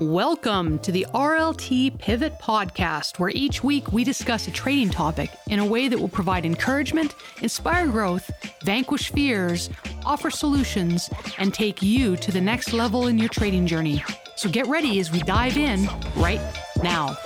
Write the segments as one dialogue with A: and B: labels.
A: Welcome to the RLT Pivot Podcast, where each week we discuss a trading topic in a way that will provide encouragement, inspire growth, vanquish fears, offer solutions, and take you to the next level in your trading journey. So get ready as we dive in right now.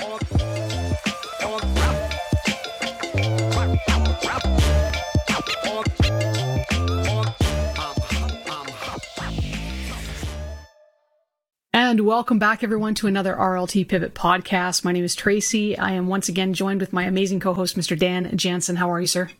A: And welcome back, everyone, to another RLT Pivot podcast. My name is Tracy. I am once again joined with my amazing co host, Mr. Dan Jansen. How are you, sir?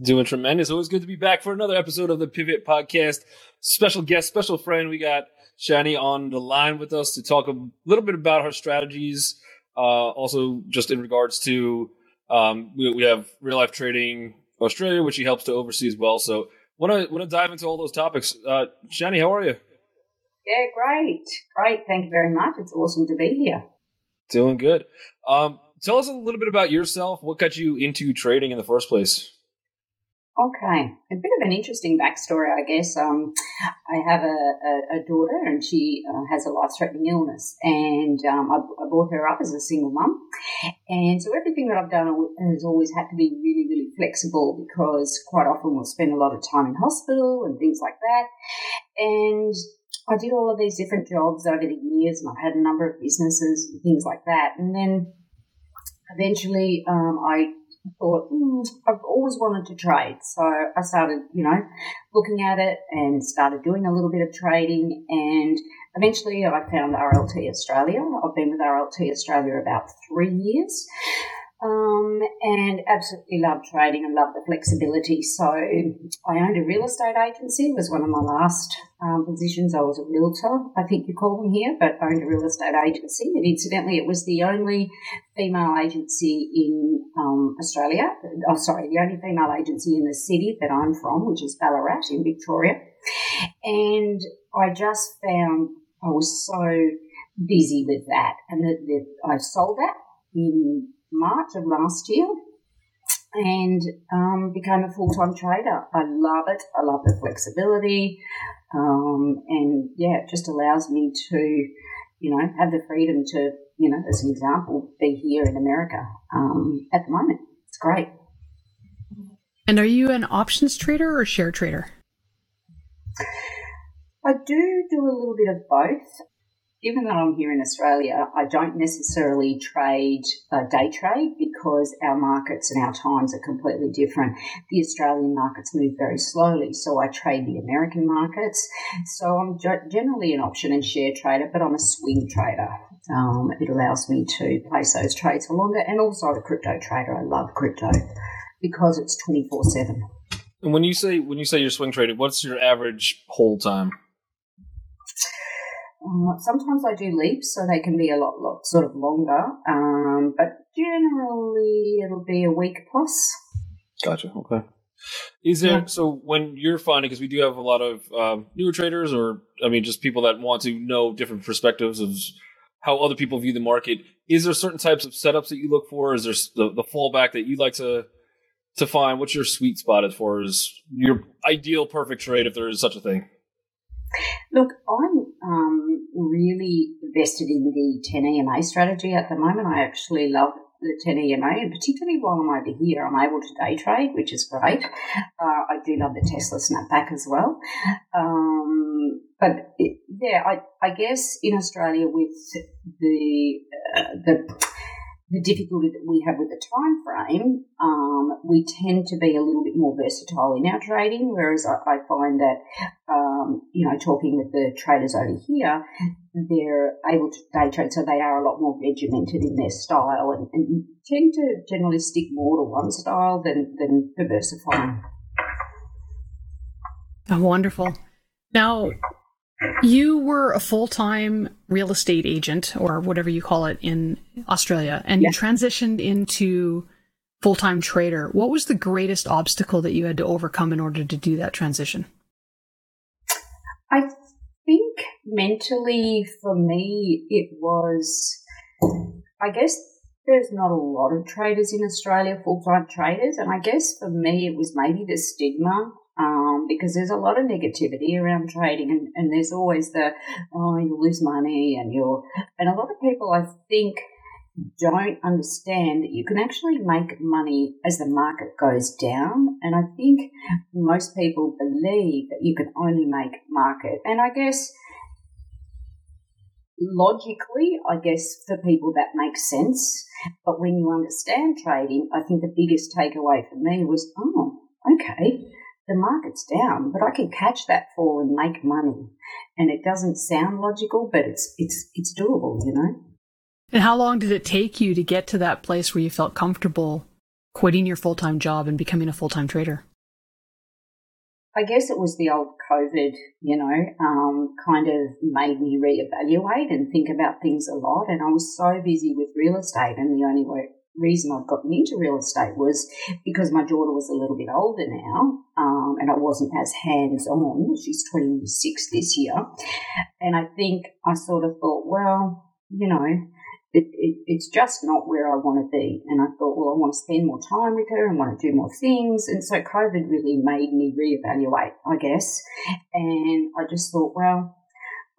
B: Doing tremendous. Always good to be back for another episode of the Pivot podcast. Special guest, special friend. We got Shani on the line with us to talk a little bit about her strategies. Uh, also, just in regards to um, we, we have real life trading Australia, which she helps to oversee as well. So, want to want to dive into all those topics. Uh, Shani, how are you?
C: Yeah, great. Great. Thank you very much. It's awesome to be here.
B: Doing good. Um, tell us a little bit about yourself. What got you into trading in the first place?
C: Okay, a bit of an interesting backstory, I guess. Um, I have a, a, a daughter, and she uh, has a life-threatening illness, and um, I, I, brought her up as a single mum, and so everything that I've done has always had to be really, really flexible because quite often we'll spend a lot of time in hospital and things like that, and I did all of these different jobs over the years, and I've had a number of businesses and things like that. And then eventually, um, I thought mm, I've always wanted to trade, so I started, you know, looking at it and started doing a little bit of trading. And eventually, I found RLT Australia. I've been with RLT Australia about three years. Um, and absolutely love trading and love the flexibility. So I owned a real estate agency. It was one of my last um, positions. I was a realtor, I think you call them here, but owned a real estate agency. And incidentally, it was the only female agency in um, Australia. Oh, sorry, the only female agency in the city that I'm from, which is Ballarat in Victoria. And I just found I was so busy with that, and that, that I sold that in March of last year and um, became a full time trader. I love it. I love the flexibility. Um, and yeah, it just allows me to, you know, have the freedom to, you know, as an example, be here in America um, at the moment. It's great.
A: And are you an options trader or share trader?
C: I do do a little bit of both given that I'm here in Australia, I don't necessarily trade uh, day trade because our markets and our times are completely different. The Australian markets move very slowly, so I trade the American markets. So I'm generally an option and share trader, but I'm a swing trader. Um, it allows me to place those trades for longer, and also a crypto trader. I love crypto because it's twenty four seven.
B: And when you say when you say you're swing trading, what's your average hold time?
C: Uh, sometimes I do leaps, so they can be a lot, lot sort of longer. Um, but generally, it'll be a week plus.
B: Gotcha. Okay. Is there yeah. so when you're finding because we do have a lot of um, newer traders, or I mean, just people that want to know different perspectives of how other people view the market. Is there certain types of setups that you look for? Is there the, the fallback that you like to to find? What's your sweet spot as far as your ideal perfect trade, if there is such a thing?
C: Look, I'm um, really invested in the 10 EMA strategy at the moment. I actually love the 10 EMA, and particularly while I'm over here, I'm able to day trade, which is great. Uh, I do love the Tesla snapback as well. Um, but it, yeah, I, I guess in Australia with the uh, the the difficulty that we have with the time frame, um, we tend to be a little bit more versatile in our trading. Whereas I, I find that, um, you know, talking with the traders over here, they're able to day trade, so they are a lot more regimented in their style and, and tend to generally stick more to one style than than diversifying.
A: Oh, wonderful. Now, you were a full time real estate agent or whatever you call it in Australia, and you transitioned into full time trader. What was the greatest obstacle that you had to overcome in order to do that transition?
C: I think mentally for me, it was, I guess there's not a lot of traders in Australia, full time traders. And I guess for me, it was maybe the stigma Um, because there's a lot of negativity around trading, and, and there's always the oh you'll lose money, and you'll and a lot of people I think don't understand that you can actually make money as the market goes down. And I think most people believe that you can only make market. And I guess logically, I guess for people that makes sense. But when you understand trading, I think the biggest takeaway for me was, oh, okay, the market's down, but I can catch that fall and make money. And it doesn't sound logical, but it's it's it's doable, you know.
A: And how long did it take you to get to that place where you felt comfortable quitting your full time job and becoming a full time trader?
C: I guess it was the old COVID, you know, um, kind of made me reevaluate and think about things a lot. And I was so busy with real estate, and the only way, reason I'd gotten into real estate was because my daughter was a little bit older now, um, and I wasn't as hands on. She's 26 this year. And I think I sort of thought, well, you know, it, it, it's just not where I want to be. And I thought, well, I want to spend more time with her and want to do more things. And so COVID really made me reevaluate, I guess. And I just thought, well,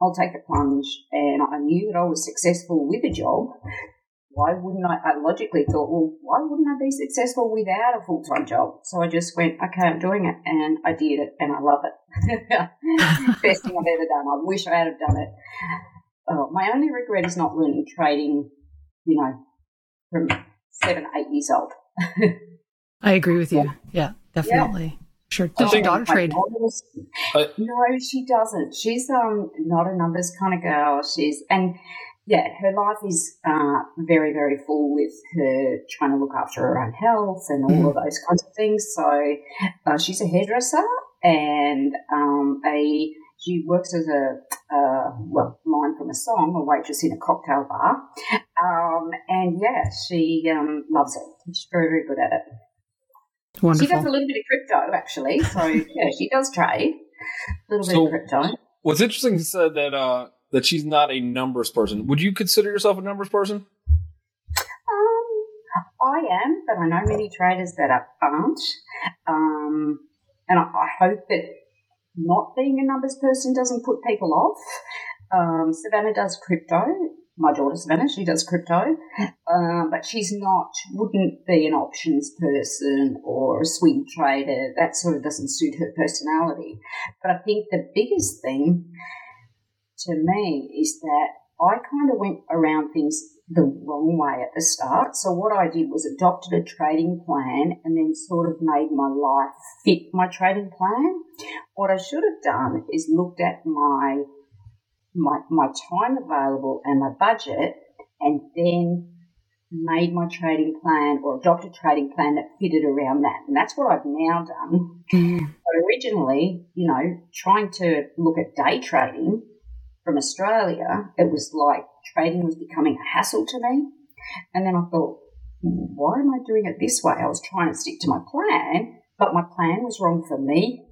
C: I'll take a plunge. And I knew that I was successful with a job. Why wouldn't I? I logically thought, well, why wouldn't I be successful without a full time job? So I just went, okay, I'm doing it. And I did it and I love it. Best thing I've ever done. I wish I had done it oh, my only regret is not learning trading, you know, from seven, eight years old.
A: I agree with you. Yeah, definitely. Yeah. Sure. Does your daughter trade? Was,
C: no, she doesn't. She's um not a numbers kind of girl. She's and yeah, her life is uh, very, very full with her trying to look after her own health and all mm. of those kinds of things. So uh, she's a hairdresser and um, a she works as a, uh, well, line from a song, a waitress in a cocktail bar. Um, and yeah, she um, loves it. She's very, very good at it. Wonderful. She does a little bit of crypto, actually. So yeah, she does trade a little so, bit of crypto.
B: What's interesting is that uh, that she's not a numbers person. Would you consider yourself a numbers person?
C: Um, I am, but I know many traders that aren't. Um, and I, I hope that not being a numbers person doesn't put people off. Um, Savannah does crypto. My daughter Savannah, she does crypto, um, but she's not, wouldn't be an options person or a swing trader. That sort of doesn't suit her personality. But I think the biggest thing to me is that I kind of went around things the wrong way at the start. So what I did was adopted a trading plan and then sort of made my life fit my trading plan. What I should have done is looked at my my my time available and my budget and then made my trading plan or adopted a trading plan that fitted around that. And that's what I've now done. Mm. But originally, you know, trying to look at day trading from Australia, it was like trading was becoming a hassle to me. And then I thought, why am I doing it this way? I was trying to stick to my plan, but my plan was wrong for me.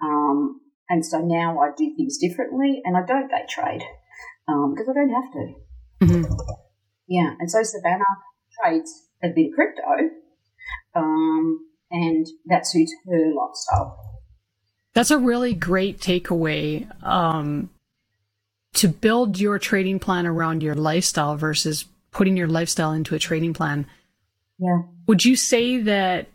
C: Um, and so now I do things differently and I don't day trade um, because I don't have to. Mm-hmm. Yeah. And so Savannah trades a bit of crypto um, and that suits her lifestyle.
A: That's a really great takeaway. Um, to build your trading plan around your lifestyle versus putting your lifestyle into a trading plan.
C: Yeah.
A: Would you say that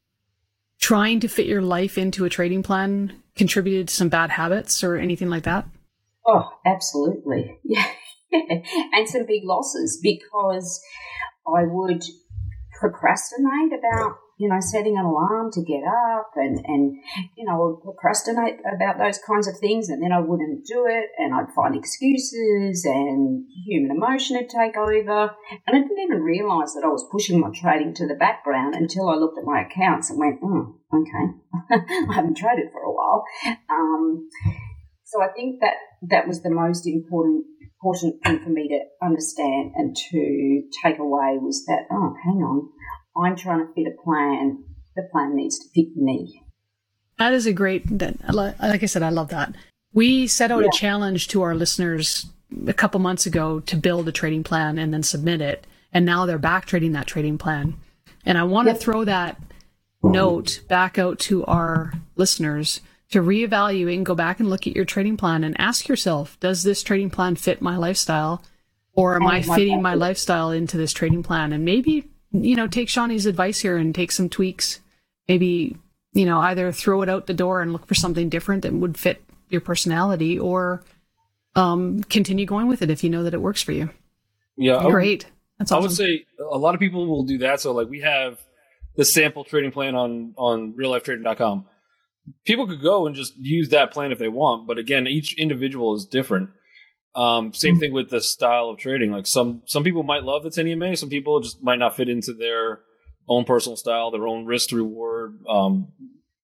A: trying to fit your life into a trading plan contributed to some bad habits or anything like that?
C: Oh, absolutely. Yeah. and some big losses because I would procrastinate about you know, setting an alarm to get up and, and, you know, I would procrastinate about those kinds of things and then I wouldn't do it and I'd find excuses and human emotion would take over. And I didn't even realize that I was pushing my trading to the background until I looked at my accounts and went, oh, okay, I haven't traded for a while. Um, so I think that that was the most important important thing for me to understand and to take away was that, oh, hang on, I'm trying to fit a plan. The plan needs to fit me.
A: That is a great, that, like I said, I love that. We set out yeah. a challenge to our listeners a couple months ago to build a trading plan and then submit it. And now they're back trading that trading plan. And I want to throw that note back out to our listeners to reevaluate and go back and look at your trading plan and ask yourself, does this trading plan fit my lifestyle? Or am I fitting my lifestyle into this trading plan? And maybe, you know, take Shani's advice here and take some tweaks. Maybe, you know, either throw it out the door and look for something different that would fit your personality or um, continue going with it if you know that it works for you.
B: Yeah.
A: Great. That's awesome.
B: I would say a lot of people will do that. So like we have the sample trading plan on on reallifetrading.com. People could go and just use that plan if they want, but again, each individual is different. Um, same thing with the style of trading. Like some some people might love the 10 EMA, some people just might not fit into their own personal style, their own risk reward. Um,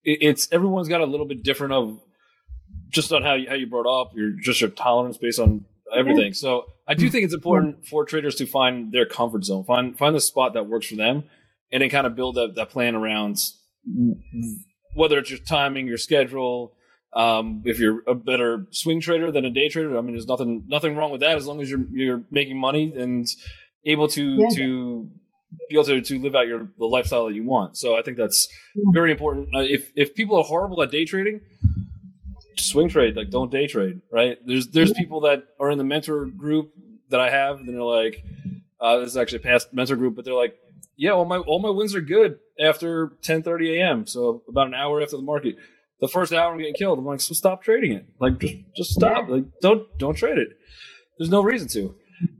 B: it, it's everyone's got a little bit different of just on how you, how you brought up, your just your tolerance based on everything. So I do think it's important for traders to find their comfort zone, find find the spot that works for them, and then kind of build that, that plan around whether it's your timing, your schedule. Um, if you're a better swing trader than a day trader, I mean, there's nothing nothing wrong with that as long as you're you're making money and able to yeah. to be able to, to live out your the lifestyle that you want. So I think that's very important. Uh, if if people are horrible at day trading, swing trade. Like don't day trade. Right? There's there's people that are in the mentor group that I have, and they're like, uh, this is actually a past mentor group, but they're like, yeah, all my all my wins are good after 10:30 a.m. So about an hour after the market. The first hour I'm getting killed. I'm like, so stop trading it. Like just just stop. Like don't don't trade it. There's no reason to.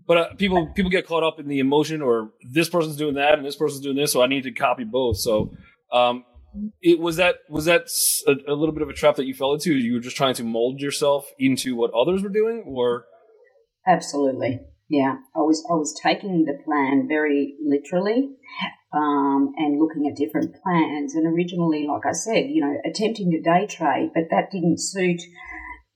B: But uh, people people get caught up in the emotion, or this person's doing that and this person's doing this, so I need to copy both. So um, it was that was that a, a, little bit of a trap that you fell into. You were just trying to mold yourself into what others were doing, or
C: absolutely, yeah. I was I was taking the plan very literally, um, and looking at different plans. And originally, like I said, you know, attempting to day trade, but that didn't suit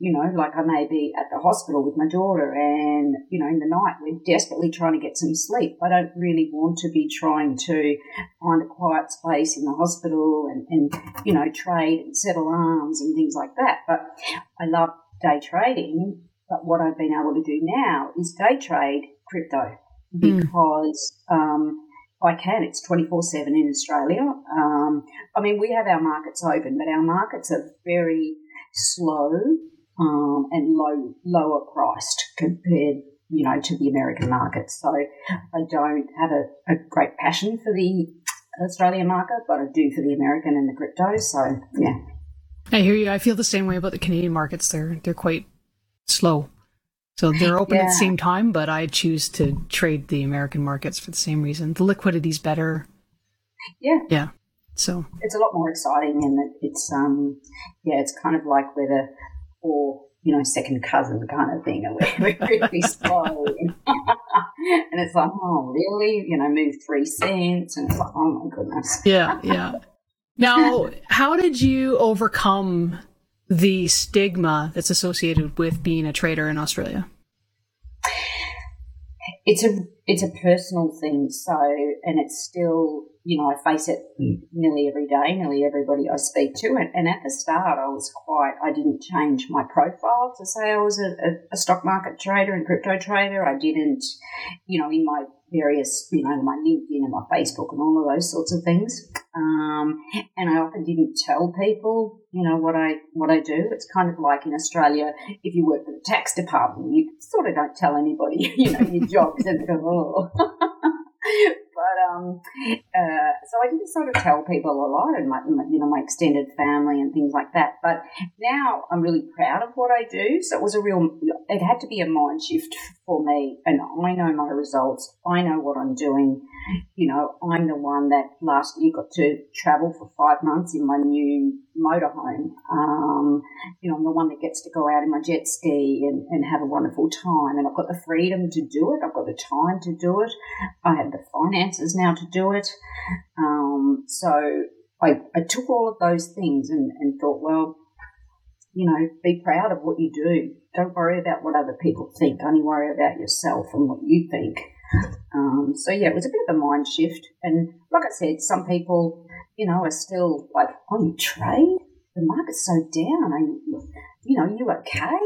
C: you know, like I may be at the hospital with my daughter and, you know, in the night we're desperately trying to get some sleep. I don't really want to be trying to find a quiet space in the hospital and, and you know, trade and set alarms and things like that. But I love day trading. But what I've been able to do now is day trade crypto hmm. because, mm. um, I can. It's 24 7 in Australia. Um, I mean, we have our markets open, but our markets are very slow um, and low lower priced compared you know to the American market. So I don't have a, a great passion for the Australian market, but I do for the American and the crypto. So yeah.
A: I hear you. I feel the same way about the Canadian markets. They're they're quite slow. So they're open yeah. at the same time, but I choose to trade the American markets for the same reason. The liquidity's better.
C: Yeah.
A: Yeah. So
C: it's a lot more exciting and it's um yeah, it's kind of like where the or you know, second cousin kind of thing, and we're, we're really slow. and it's like, oh, really? You know, move three cents, and it's like, oh my goodness.
A: Yeah, yeah. Now, how did you overcome the stigma that's associated with being a trader in Australia?
C: It's a it's a personal thing, so and it's still you know, I face it nearly every day, nearly everybody I speak to. And, and, at the start, I was quite, I didn't change my profile to say I was a, a, stock market trader and crypto trader. I didn't, you know, in my various, you know, my LinkedIn and my Facebook and all of those sorts of things. Um, and I often didn't tell people, you know, what I, what I do. It's kind of like in Australia, if you work for the tax department, you sort of don't tell anybody, you know, your job. And go, oh. but um, uh, so I didn't sort of tell people a lot, and my, you know my extended family and things like that. But now I'm really proud of what I do. So it was a real, it had to be a mind shift for me, and I know my results. I know what I'm doing. You know, I'm the one that last year got to travel for five months in my new motorhome. Um, you know, I'm the one that gets to go out in my jet ski and, and have a wonderful time, and I've got the freedom to do it. I've got the time to do it. I have the finances now to do it. Um, so I, I took all of those things and, and thought, well, you know, be proud of what you do. Don't worry about what other people think. Only worry about yourself and what you think. Um, so yeah, it was a bit of a mind shift. And like I said, some people, you know, are still like, "Oh, you trade? The market's so down. Are you, you know, you okay?"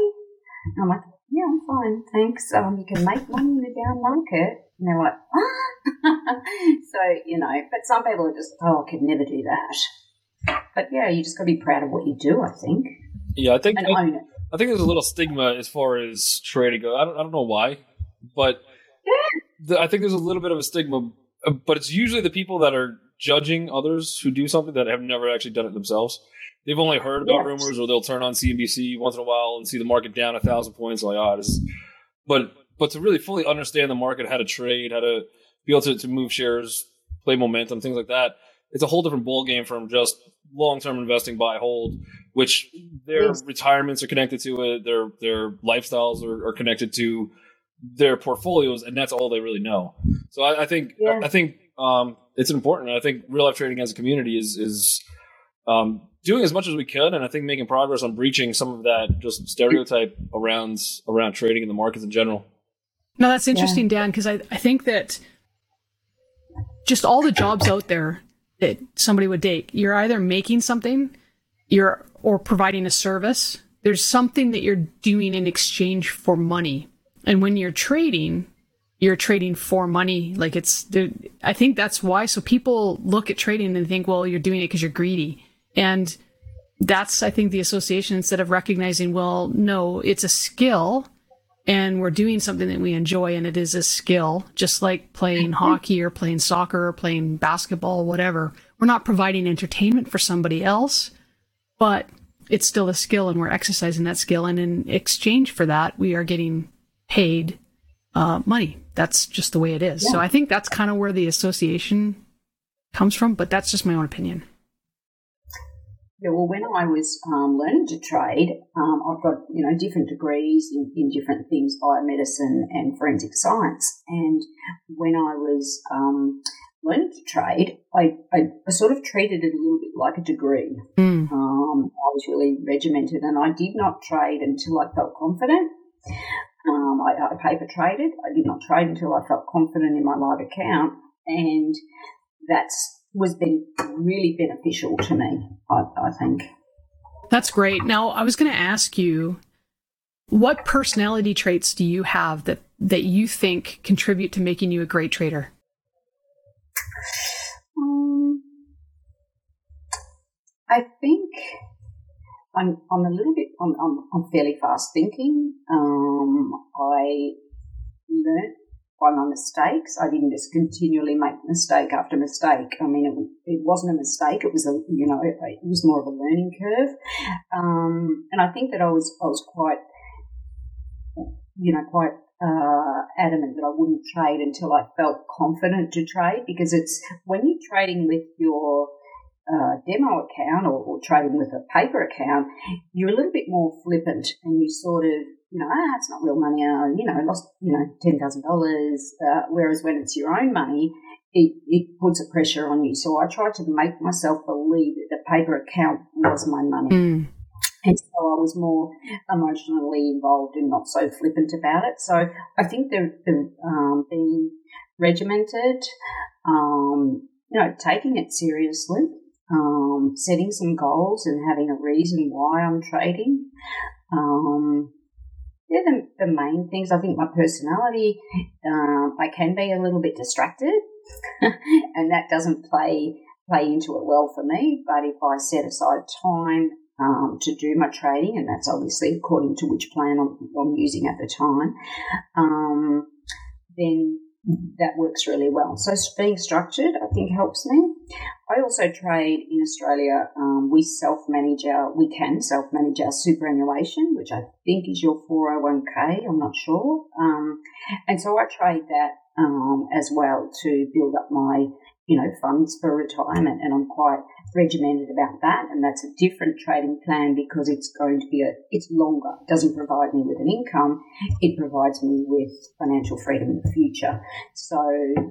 C: And I'm like, "Yeah, I'm fine, thanks. Um, you can make money in the down market." And they're like, "Ah, so, you know, but some people are just, oh, I could never do that. But yeah, you just got to be proud of what you do, I think.
B: Yeah, I think I. I think there's a little stigma as far as trading goes. I don't, I don't know why, but the, I think there's a little bit of a stigma. But it's usually the people that are judging others who do something that have never actually done it themselves. They've only heard about
C: Yes.
B: rumors, or they'll turn on CNBC once in a while and see the market down a thousand points. Like, ah, this. Is, but but to really fully understand the market, how to trade, how to be able to, to move shares, play momentum, things like that. It's a whole different ball game from just long term investing, buy hold, which their
C: Yes.
B: retirements are connected to it, their their lifestyles are, are connected to their portfolios, and that's all they really know. So I, I think
C: Yeah.
B: I think um, it's important. I think real life trading as a community is is um, doing as much as we can, and I think making progress on breaching some of that just stereotype around around trading in the markets in general.
A: No, that's interesting, Dan, because I, I think that just all the jobs out there that somebody would take, you're either making something, you're or providing a service. There's something that you're doing in exchange for money. And when you're trading, you're trading for money. Like it's, I think that's why. So people look at trading and think, well, you're doing it because you're greedy. And that's, I think, the association instead of recognizing, well, no, it's a skill and we're doing something that we enjoy and it is a skill, just like playing mm-hmm. hockey or playing soccer or playing basketball, whatever. We're not providing entertainment for somebody else, but it's still a skill and we're exercising that skill. And in exchange for that, we are getting paid uh, money. That's just the way it is. So I think that's kind of where the association comes from, but that's just my own opinion.
C: Yeah, well, when I was um, learning to trade, um, I've got you know different degrees in, in different things, biomedicine and forensic science. And when I was um, learning to trade, I, I, I sort of treated it a little bit like a degree.
A: Mm.
C: Um, I was really regimented, and I did not trade until I felt confident. Um, I, I paper traded. I did not trade until I felt confident in my live account, and that's was been really beneficial to me. I, I think.
A: That's great. Now, I was going to ask you, what personality traits do you have that that you think contribute to making you a great trader?
C: Um, I think I'm I'm a little bit I'm I'm, I'm fairly fast thinking. Um, I learnt by my mistakes. I didn't just continually make mistake after mistake. I mean, it, it wasn't a mistake. It was a you know it, it was more of a learning curve. Um, and I think that I was I was quite you know quite uh, adamant that I wouldn't trade until I felt confident to trade because it's when you're trading with your uh, demo account or, or trading with a paper account, you're a little bit more flippant and you sort of, you know, ah, it's not real money, uh, you know, lost, you know, $10,000. Uh, whereas when it's your own money, it, it puts a pressure on you. So I tried to make myself believe that the paper account was my money.
A: Mm.
C: And so I was more emotionally involved and not so flippant about it. So I think the, um, being regimented, um, you know, taking it seriously, um, setting some goals and having a reason why I'm trading. Um, they're the, the main things. I think my personality, um, I can be a little bit distracted, and that doesn't play play into it well for me. But if I set aside time um, to do my trading, and that's obviously according to which plan I'm, I'm using at the time, um, then that works really well. So being structured, I think, helps me. I also trade in Australia. Um, we self-manage our, we can self-manage our superannuation, which I think is your 401k. I'm not sure. Um, and so I trade that um, as well to build up my, you know, funds for retirement. And I'm quite regimented about that. And that's a different trading plan because it's going to be a, it's longer. It doesn't provide me with an income. It provides me with financial freedom in the future. So,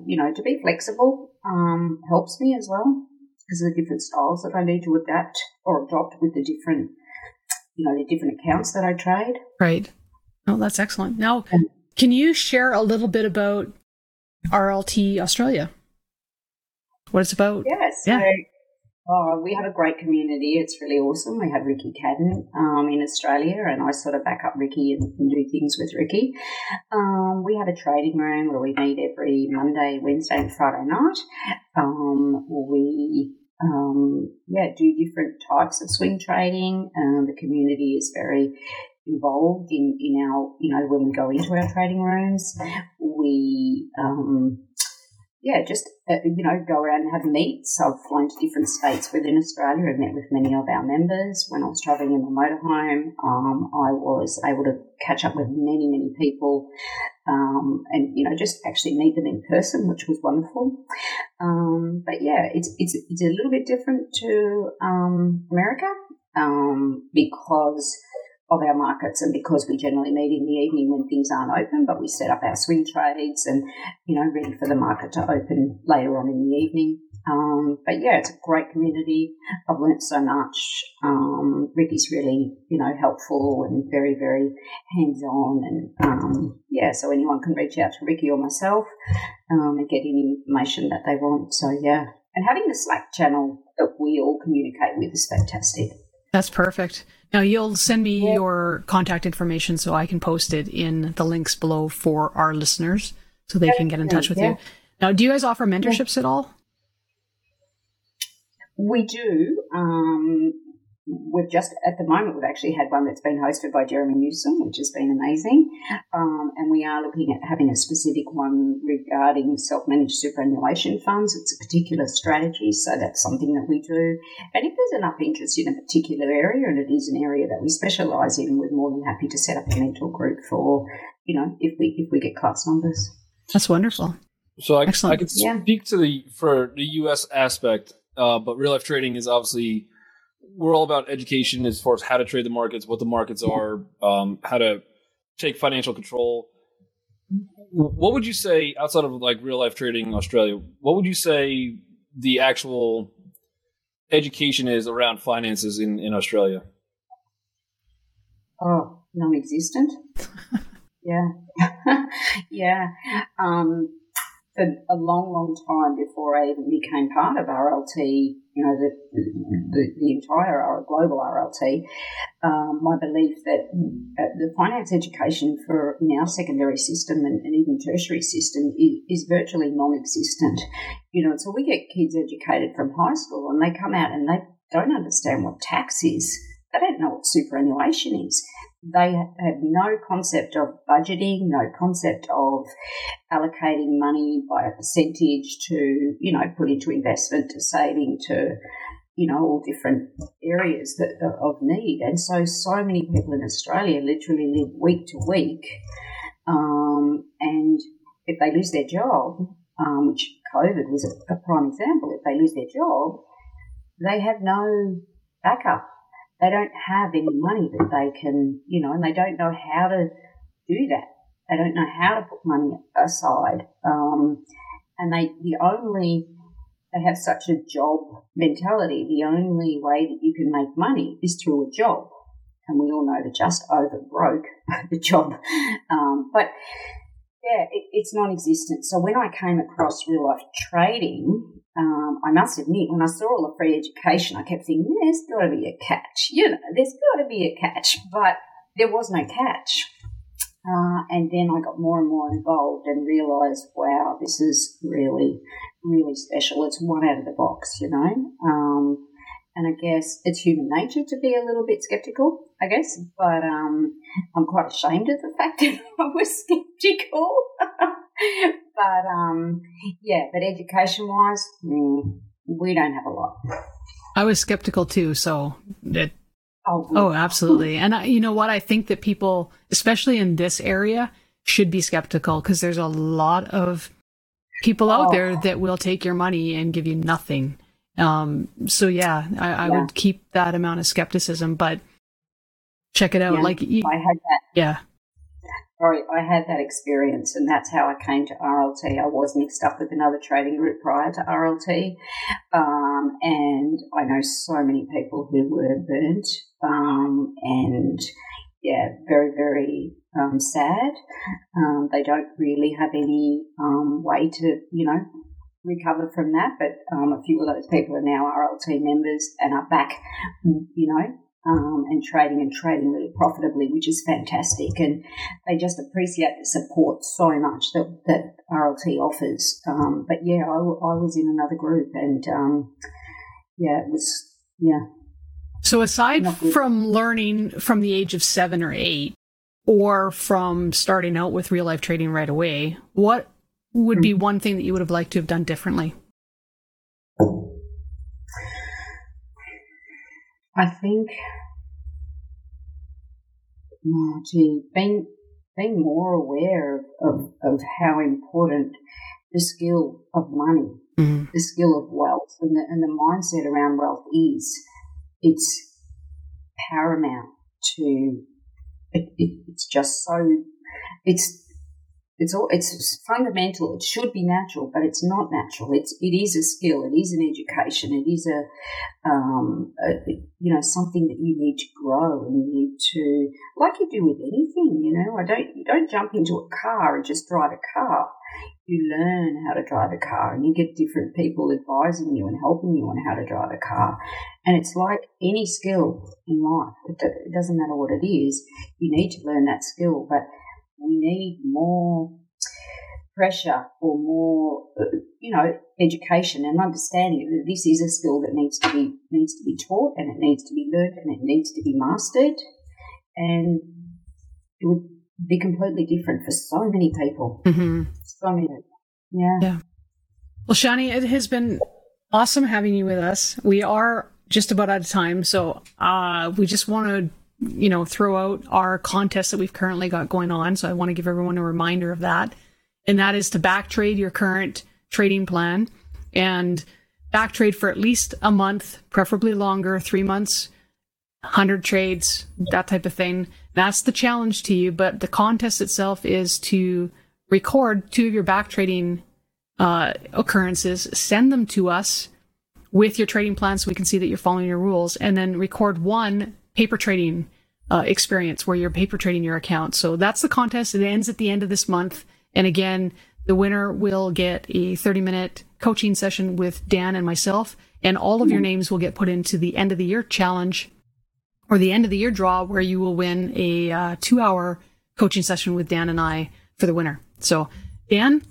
C: you know, to be flexible um, helps me as well because of the different styles that I need to adapt or adopt with the different, you know, the different accounts that I trade.
A: Right. Oh, that's excellent. Now, can you share a little bit about RLT Australia? What it's about?
C: Yeah, so. Oh, we have a great community. It's really awesome. We have Ricky Cadden um, in Australia, and I sort of back up Ricky and, and do things with Ricky. Um, we have a trading room where we meet every Monday, Wednesday, and Friday night. Um, we um, yeah do different types of swing trading. Um, the community is very involved in, in our you know when we go into our trading rooms. We um, yeah, just uh, you know, go around and have meets. I've flown to different states within Australia and met with many of our members. When I was travelling in my motorhome, um, I was able to catch up with many, many people, um, and you know, just actually meet them in person, which was wonderful. Um, but yeah, it's it's it's a little bit different to um, America um, because of our markets and because we generally meet in the evening when things aren't open, but we set up our swing trades and, you know, ready for the market to open later on in the evening. Um, but yeah, it's a great community. I've learnt so much. Um, Ricky's really, you know, helpful and very, very hands on. And um, yeah, so anyone can reach out to Ricky or myself um, and get any information that they want. So yeah, and having the Slack channel that we all communicate with is fantastic.
A: That's perfect. Now you'll send me yeah. your contact information so I can post it in the links below for our listeners so they can get in touch with yeah. you. Now, do you guys offer mentorships yeah. at all?
C: We do. Um, we've just at the moment we've actually had one that's been hosted by Jeremy Newsome, which has been amazing, um, and we are looking at having a specific one regarding self-managed superannuation funds. It's a particular strategy, so that's something that we do. And if there's enough interest in a particular area, and it is an area that we specialise in, we're more than happy to set up a mentor group for you know if we if we get class numbers.
A: That's wonderful.
B: So I, Excellent. I can speak yeah. to the for the U.S. aspect, uh, but real life trading is obviously we're all about education as far as how to trade the markets, what the markets are, um, how to take financial control. What would you say outside of like real life trading in Australia? What would you say the actual education is around finances in, in Australia?
C: Oh, non-existent. yeah, yeah. Um, for a long, long time before I even became part of RLT, you know, the, the, the entire global RLT, um, my belief that uh, the finance education for in our secondary system and, and even tertiary system is, is, virtually non-existent. You know, so we get kids educated from high school and they come out and they don't understand what tax is. They don't know what superannuation is they have no concept of budgeting, no concept of allocating money by a percentage to, you know, put into investment, to saving, to, you know, all different areas that, of need. And so, so many people in Australia literally live week to week. Um, and if they lose their job, um, which COVID was a, a prime example, if they lose their job, they have no backup they don't have any money that they can, you know, and they don't know how to do that. They don't know how to put money aside. Um, and they, the only, they have such a job mentality. The only way that you can make money is through a job. And we all know that just over broke the job. Um, but yeah, it, it's non existent. So when I came across real life trading, um, I must admit, when I saw all the free education, I kept thinking, there's got to be a catch. You know, there's got to be a catch. But there was no catch. Uh, and then I got more and more involved and realised, wow, this is really, really special. It's one out of the box, you know. Um, and I guess it's human nature to be a little bit skeptical, I guess. But um, I'm quite ashamed of the fact that I was skeptical. but um, yeah, but education wise, mm, we don't have a lot.
A: I was skeptical too, so it. Oh, oh, absolutely. And I, you know what? I think that people, especially in this area, should be skeptical because there's a lot of people out oh. there that will take your money and give you nothing. Um, so yeah, I, I yeah. would keep that amount of skepticism, but check it out.
C: Yeah,
A: like
C: I had that.
A: Yeah.
C: Sorry, I had that experience, and that's how I came to RLT. I was mixed up with another trading group prior to RLT, um, and I know so many people who were burnt, um, and yeah, very, very um, sad. Um, they don't really have any um, way to, you know, recover from that, but um, a few of those people are now RLT members and are back, you know, um, and trading and trading really profitably, which is fantastic. And they just appreciate the support so much that, that RLT offers. Um, but yeah, I, I, was in another group and um, yeah, it was, yeah.
A: So aside from learning from the age of seven or eight, or from starting out with real life trading right away, what would be hmm. one thing that you would have liked to have done differently?
C: I think, oh, gee, being being more aware of, of, of how important the skill of money, mm-hmm. the skill of wealth, and the, and the mindset around wealth is, it's paramount to. It, it, it's just so. It's it's all it's fundamental. It should be natural, but it's not natural. It's it is a skill. It is an education. It is a, um, a, you know something that you need to grow and you need to like you do with anything. You know, I don't you don't jump into a car and just drive a car. You learn how to drive a car, and you get different people advising you and helping you on how to drive a car. And it's like any skill in life. It, it doesn't matter what it is. You need to learn that skill, but we need more pressure or more, uh, you know, education and understanding that this is a skill that needs to be needs to be taught and it needs to be learned and it needs to be mastered, and it would be completely different for so many people. Mm-hmm. So many, yeah.
A: Yeah. Well, Shani, it has been awesome having you with us. We are just about out of time, so uh, we just want to you know, throw out our contest that we've currently got going on. So I want to give everyone a reminder of that. And that is to back trade your current trading plan and back trade for at least a month, preferably longer, three months, 100 trades, that type of thing. That's the challenge to you. But the contest itself is to record two of your back trading uh, occurrences, send them to us with your trading plan so we can see that you're following your rules, and then record one paper trading uh, experience where you're paper trading your account. So that's the contest. It ends at the end of this month. And again, the winner will get a 30 minute coaching session with Dan and myself. And all of your names will get put into the end of the year challenge or the end of the year draw where you will win a uh, two hour coaching session with Dan and I for the winner. So, Dan,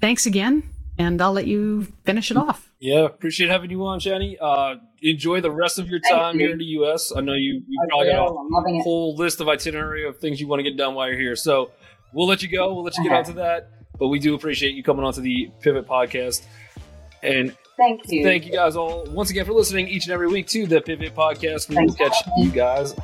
A: thanks again. And I'll let you finish it off.
B: Yeah, appreciate having you on, Shani. Uh, enjoy the rest of your time here in the U.S. I know you, you probably got a whole list of itinerary of things you want to get done while you're here. So we'll let you go. We'll let you get uh-huh. on to that. But we do appreciate you coming on to the Pivot Podcast. And
C: thank you.
B: Thank you guys all once again for listening each and every week to the Pivot Podcast. We will catch you guys